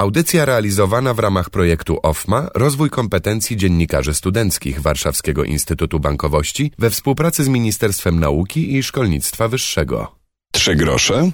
Audycja realizowana w ramach projektu OFMA Rozwój kompetencji dziennikarzy studenckich Warszawskiego Instytutu Bankowości we współpracy z Ministerstwem Nauki i Szkolnictwa Wyższego. Trzy grosze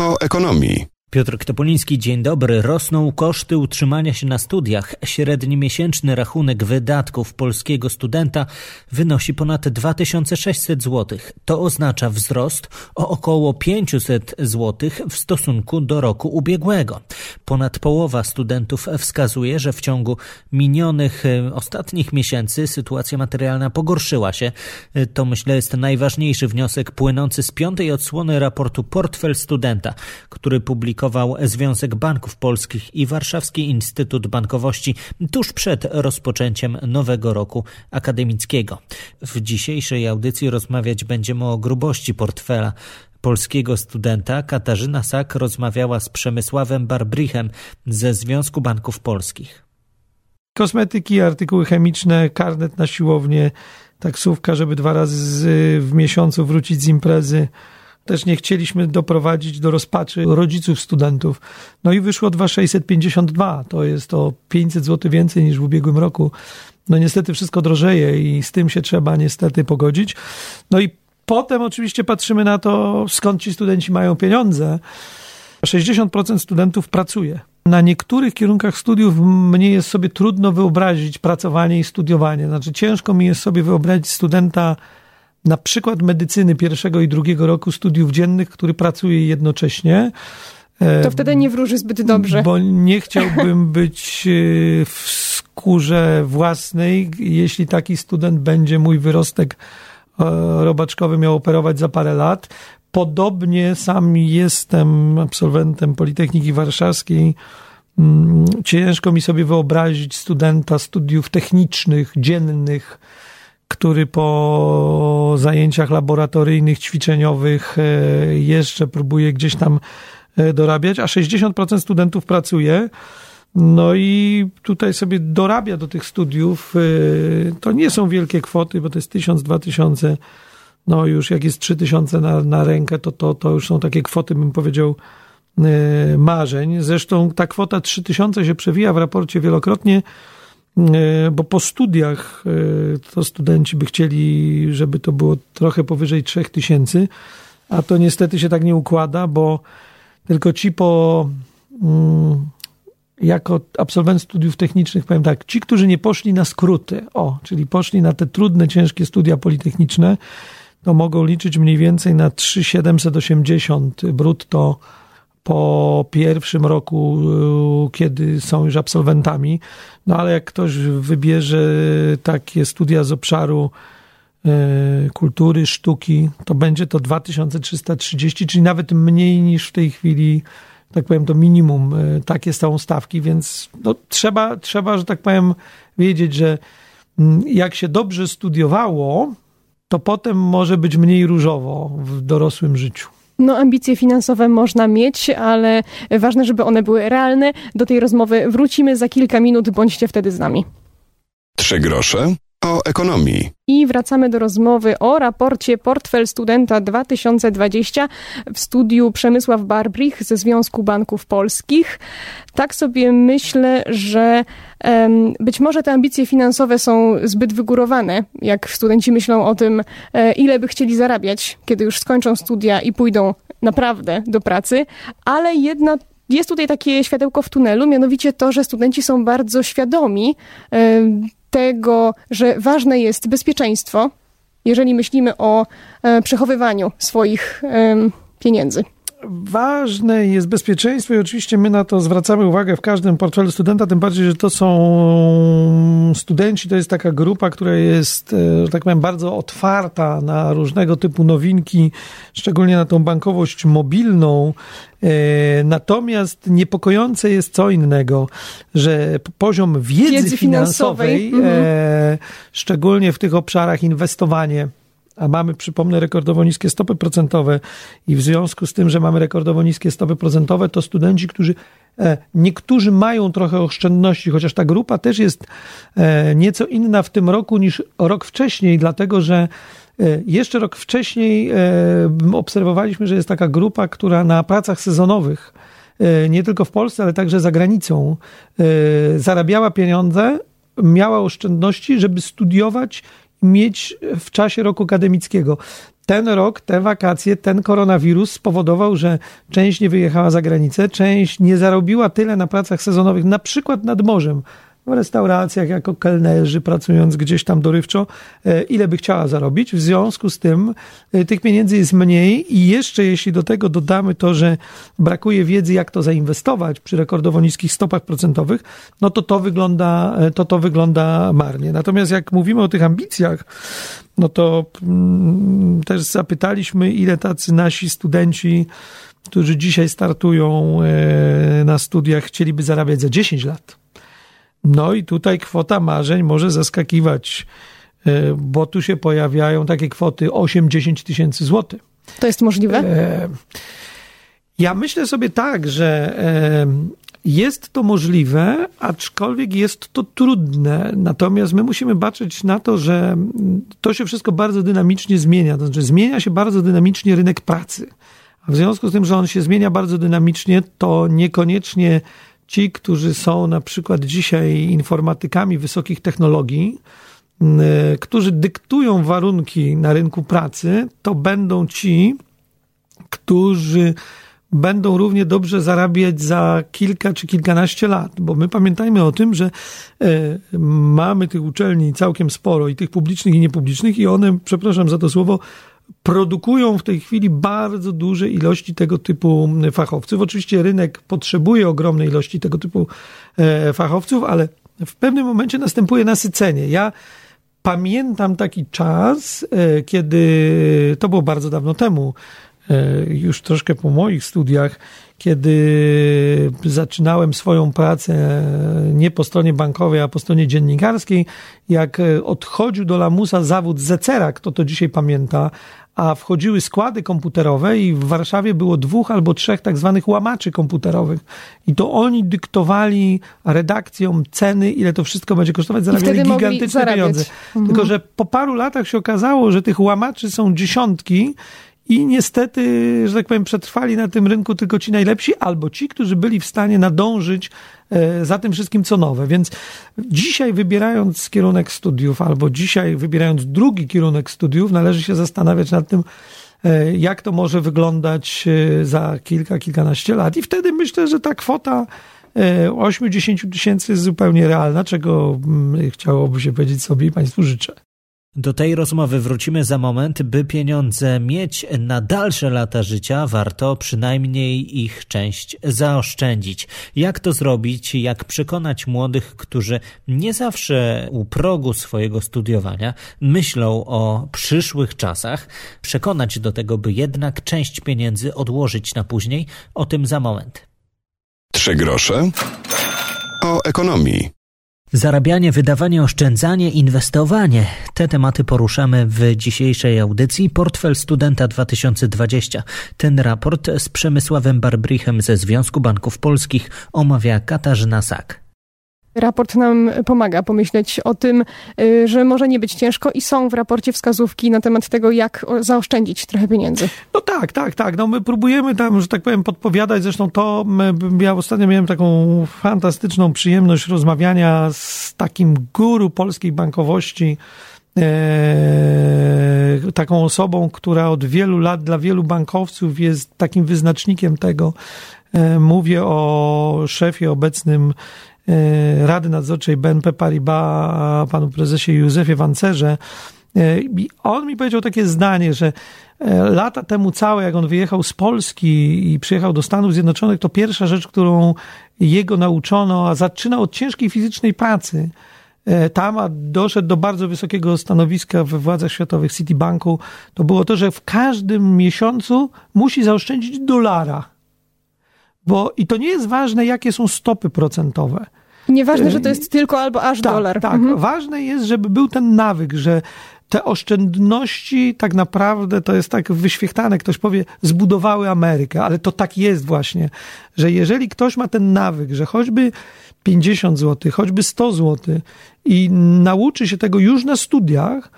o ekonomii. Piotr Ktopoliński, dzień dobry. Rosną koszty utrzymania się na studiach. Średni miesięczny rachunek wydatków polskiego studenta wynosi ponad 2600 zł. To oznacza wzrost o około 500 zł w stosunku do roku ubiegłego. Ponad połowa studentów wskazuje, że w ciągu minionych e, ostatnich miesięcy sytuacja materialna pogorszyła się. E, to myślę jest najważniejszy wniosek płynący z piątej odsłony raportu Portfel Studenta, który publikował opublikował Związek Banków Polskich i Warszawski Instytut Bankowości tuż przed rozpoczęciem nowego roku akademickiego. W dzisiejszej audycji rozmawiać będziemy o grubości portfela polskiego studenta Katarzyna Sak rozmawiała z Przemysławem Barbrichem ze Związku Banków Polskich. Kosmetyki, artykuły chemiczne, karnet na siłownię, taksówka, żeby dwa razy w miesiącu wrócić z imprezy, też nie chcieliśmy doprowadzić do rozpaczy rodziców studentów. No i wyszło 2652, to jest o 500 zł więcej niż w ubiegłym roku. No niestety wszystko drożeje i z tym się trzeba niestety pogodzić. No i potem oczywiście patrzymy na to, skąd ci studenci mają pieniądze. 60% studentów pracuje. Na niektórych kierunkach studiów mnie jest sobie trudno wyobrazić pracowanie i studiowanie. Znaczy ciężko mi jest sobie wyobrazić studenta na przykład medycyny pierwszego i drugiego roku studiów dziennych, który pracuje jednocześnie. To wtedy nie wróży zbyt dobrze. Bo nie chciałbym być e, w skórze własnej, jeśli taki student będzie mój wyrostek e, robaczkowy miał operować za parę lat. Podobnie sam jestem absolwentem Politechniki Warszawskiej. Mm, ciężko mi sobie wyobrazić studenta studiów technicznych, dziennych, który po zajęciach laboratoryjnych, ćwiczeniowych e, jeszcze próbuje gdzieś tam e, dorabiać, a 60% studentów pracuje. No i tutaj sobie dorabia do tych studiów. E, to nie są wielkie kwoty, bo to jest 1000, 2000. No już jak jest 3000 na, na rękę, to, to, to już są takie kwoty, bym powiedział, marzeń. Zresztą ta kwota 3000 się przewija w raporcie wielokrotnie bo po studiach e, to studenci by chcieli, żeby to było trochę powyżej 3000, a to niestety się tak nie układa, bo tylko ci po mm, jako absolwent studiów technicznych, powiem tak, ci, którzy nie poszli na skróty, o, czyli poszli na te trudne, ciężkie studia politechniczne, to mogą liczyć mniej więcej na 3780 brutto po pierwszym roku, y, kiedy są już absolwentami. No ale jak ktoś wybierze takie studia z obszaru y, kultury, sztuki, to będzie to 2330, czyli nawet mniej niż w tej chwili, tak powiem, to minimum y, takie są stawki, więc no, trzeba, trzeba, że tak powiem, wiedzieć, że mm, jak się dobrze studiowało, to potem może być mniej różowo w dorosłym życiu. No, ambicje finansowe można mieć, ale ważne, żeby one były realne. Do tej rozmowy wrócimy za kilka minut, bądźcie wtedy z nami. Trzy grosze ekonomii. I wracamy do rozmowy o raporcie Portfel Studenta 2020 w studiu Przemysław Barbrich ze Związku Banków Polskich. Tak sobie myślę, że um, być może te ambicje finansowe są zbyt wygórowane, jak studenci myślą o tym, e, ile by chcieli zarabiać, kiedy już skończą studia i pójdą naprawdę do pracy, ale jedna jest tutaj takie światełko w tunelu, mianowicie to, że studenci są bardzo świadomi tego, że ważne jest bezpieczeństwo, jeżeli myślimy o e, przechowywaniu swoich pieniędzy. Ważne jest bezpieczeństwo i oczywiście my na to zwracamy uwagę w każdym portfelu studenta, tym bardziej, że to są studenci, to jest taka grupa, która jest, e, że tak powiem, bardzo otwarta na różnego typu nowinki, szczególnie na tą bankowość mobilną. E, natomiast niepokojące jest co innego, że poziom wiedzy, wiedzy finansowej, finansowej. Mhm. szczególnie w tych obszarach inwestowanie, a mamy, przypomnę, rekordowo niskie stopy procentowe i w związku z tym, że mamy rekordowo niskie stopy procentowe, to studenci, którzy e, niektórzy mają trochę oszczędności, chociaż ta grupa też jest e, nieco inna w tym roku niż rok wcześniej, dlatego że e, jeszcze rok wcześniej obserwowaliśmy, że jest taka grupa, która na pracach sezonowych nie tylko w Polsce, ale także za granicą, zarabiała pieniądze, miała oszczędności, żeby studiować, mieć w czasie roku akademickiego. Ten rok, te wakacje, ten koronawirus spowodował, że część nie wyjechała za granicę, część nie zarobiła tyle na pracach sezonowych, na przykład nad morzem, w restauracjach jako kelnerzy, pracując gdzieś tam dorywczo, e, ile by chciała zarobić. W związku z tym e, tych pieniędzy jest mniej i jeszcze jeśli do tego dodamy to, że brakuje wiedzy, jak to zainwestować przy rekordowo niskich stopach procentowych, no to to wygląda, e, to to wygląda marnie. Natomiast jak mówimy o tych ambicjach, no to mm, też zapytaliśmy, ile tacy nasi studenci, którzy dzisiaj startują na studiach, chcieliby zarabiać za 10 lat. No i tutaj kwota marzeń może zaskakiwać, e, bo tu się pojawiają takie kwoty 8-10 tysięcy złotych. To jest możliwe? E, ja myślę sobie tak, że e, jest to możliwe, aczkolwiek jest to trudne. Natomiast my musimy patrzeć na to, że to się wszystko bardzo dynamicznie zmienia. To znaczy, zmienia się bardzo dynamicznie rynek pracy. A w związku z tym, że on się zmienia bardzo dynamicznie, to niekoniecznie ci, którzy są na przykład dzisiaj informatykami wysokich technologii, którzy dyktują warunki na rynku pracy, to będą ci, którzy będą równie dobrze zarabiać za kilka czy kilkanaście lat, bo my pamiętajmy o tym, że e, mamy tych uczelni całkiem sporo i tych publicznych i niepublicznych i one, przepraszam za to słowo, produkują w tej chwili bardzo duże ilości tego typu fachowców. Oczywiście rynek potrzebuje ogromnej ilości tego typu e, fachowców, ale w pewnym momencie następuje nasycenie. Ja pamiętam taki czas, e, kiedy to było bardzo dawno temu, już troszkę po moich studiach, kiedy zaczynałem swoją pracę nie po stronie bankowej, a po stronie dziennikarskiej, jak odchodził do lamusa zawód zecera, kto to dzisiaj pamięta, a wchodziły składy komputerowe i w Warszawie było dwóch albo trzech tak zwanych łamaczy komputerowych. I to oni dyktowali redakcjom ceny, ile to wszystko będzie kosztować, zarabiali gigantyczne pieniądze. Mhm. Tylko, że po paru latach się okazało, że tych łamaczy są dziesiątki i niestety, że tak powiem, przetrwali na tym rynku tylko ci najlepsi, albo ci, którzy byli w stanie nadążyć e, za tym wszystkim, co nowe. Więc dzisiaj wybierając kierunek studiów, albo dzisiaj wybierając drugi kierunek studiów, należy się zastanawiać nad tym, e, jak to może wyglądać e, za kilka, kilkanaście lat. I wtedy myślę, że ta kwota 8-10 tysięcy jest zupełnie realna, czego mm, chciałoby się powiedzieć sobie i Państwu życzę. Do tej rozmowy wrócimy za moment. By pieniądze mieć na dalsze lata życia, warto przynajmniej ich część zaoszczędzić. Jak to zrobić? Jak przekonać młodych, którzy nie zawsze u progu swojego studiowania myślą o przyszłych czasach, przekonać do tego, by jednak część pieniędzy odłożyć na później? O tym za moment. Trzy grosze o ekonomii. Zarabianie, wydawanie, oszczędzanie, inwestowanie. Te tematy poruszamy w dzisiejszej audycji Portfel Studenta 2020. Ten raport z Przemysławem Barbrichem ze Związku Banków Polskich omawia Katarzyna Sak. Raport nam pomaga pomyśleć o tym, y, że może nie być ciężko i są w raporcie wskazówki na temat tego, jak zaoszczędzić trochę pieniędzy. No tak, tak, tak. No my próbujemy tam, że tak powiem, podpowiadać. Zresztą to, ja ostatnio miałem taką fantastyczną przyjemność rozmawiania z takim guru polskiej bankowości, e, taką osobą, która od wielu lat dla wielu bankowców jest takim wyznacznikiem tego. E, mówię o szefie obecnym Rady Nadzorczej BNP Paribas, panu prezesie Józefie Wancerze. E, on mi powiedział takie zdanie, że e, lata temu całe, jak on wyjechał z Polski i przyjechał do Stanów Zjednoczonych, to pierwsza rzecz, którą jego nauczono, a zaczynał od ciężkiej fizycznej pracy, tam, a doszedł do bardzo wysokiego stanowiska we władzach światowych Citibanku, to było to, że w każdym miesiącu musi zaoszczędzić dolara. Bo i to nie jest ważne, jakie są stopy procentowe. Nieważne, że to jest tylko albo aż tak, dolar. Tak, mhm. ważne jest, żeby był ten nawyk, że te oszczędności tak naprawdę to jest tak wyświechtane, ktoś powie, zbudowały Amerykę, ale to tak jest właśnie, że jeżeli ktoś ma ten nawyk, że choćby 50 zł, choćby 100 zł i nauczy się tego już na studiach,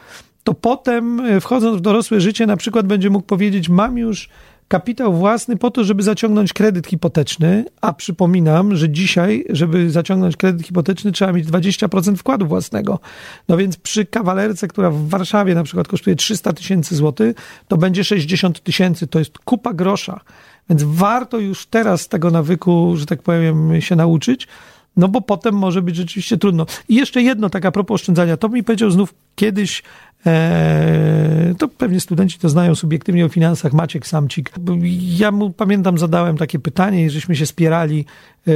to potem e, wchodząc w dorosłe życie na przykład będzie mógł powiedzieć, mam już kapitał własny po to, żeby zaciągnąć kredyt hipoteczny, a przypominam, że dzisiaj, żeby zaciągnąć kredyt hipoteczny, trzeba mieć 20% wkładu własnego. No więc przy kawalerce, która w Warszawie na przykład kosztuje 300 tysięcy złotych, to będzie 60 tysięcy, to jest kupa grosza. Więc warto już teraz tego nawyku, że tak powiem, się nauczyć, no bo potem może być rzeczywiście trudno. I jeszcze jedno, taka propos oszczędzania. To mi powiedział znów kiedyś, to pewnie studenci to znają subiektywnie o finansach, Maciek Samcik. Ja mu, pamiętam, zadałem takie pytanie żeśmy się spierali, e,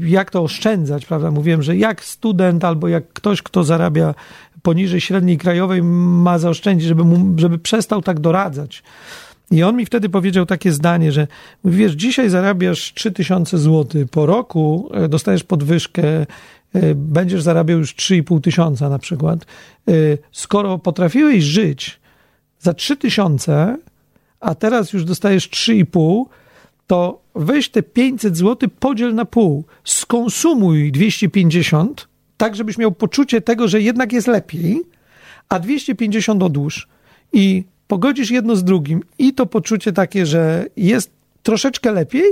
jak to oszczędzać, prawda? Mówiłem, że jak student albo jak ktoś, kto zarabia poniżej średniej krajowej ma zaoszczędzić, żeby, mu, żeby przestał tak doradzać. I on mi wtedy powiedział takie zdanie, że wiesz, dzisiaj zarabiasz 3000 zł, po roku e, dostajesz podwyżkę, e, będziesz zarabiał już 3,5 tysiąca na przykład. E, skoro potrafiłeś żyć za 3000, a teraz już dostajesz 3,5, to weź te 500 zł, podziel na pół, skonsumuj 250, tak żebyś miał poczucie tego, że jednak jest lepiej, a 250 odłóż. I pogodzisz jedno z drugim i to poczucie takie, że jest troszeczkę lepiej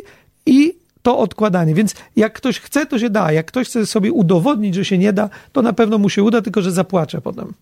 i to odkładanie. Więc jak ktoś chce, to się da. Jak ktoś chce sobie udowodnić, że się nie da, to na pewno mu się uda, tylko że zapłacze potem.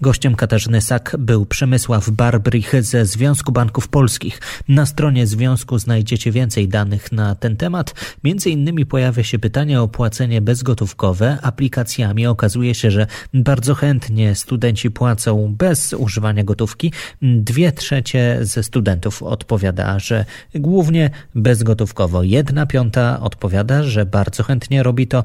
Gościem Katarzyny Sak był Przemysław Barbrich ze Związku Banków Polskich. Na stronie związku znajdziecie więcej danych na ten temat. Między innymi pojawia się pytanie o płacenie bezgotówkowe aplikacjami. Okazuje się, że bardzo chętnie studenci płacą bez używania gotówki. Dwie trzecie ze studentów odpowiada, że głównie bezgotówkowo. Jedna piąta odpowiada, że bardzo chętnie robi to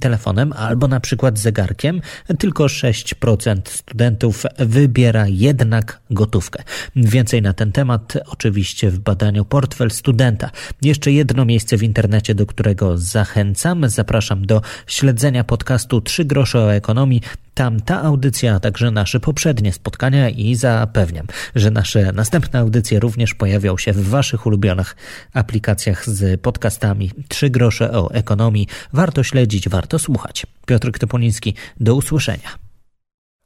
telefonem albo na przykład zegarkiem. Tylko 6% studentów wybiera jednak gotówkę. Więcej na ten temat oczywiście w badaniu Portfel Studenta. Jeszcze jedno miejsce w internecie, do którego zachęcam. Zapraszam do śledzenia podcastu 3 grosze o ekonomii. Tam ta audycja, a także nasze poprzednie spotkania i zapewniam, że nasze następne audycje również pojawią się w Waszych ulubionych aplikacjach z podcastami 3 grosze o ekonomii. Warto śledzić, warto słuchać. Piotr Topoliński, do usłyszenia.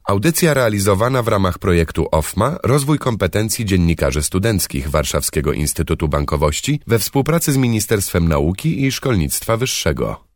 Audycja realizowana w ramach projektu OFMA Rozwój kompetencji dziennikarzy studenckich Warszawskiego Instytutu Bankowości we współpracy z Ministerstwem Nauki i Szkolnictwa Wyższego.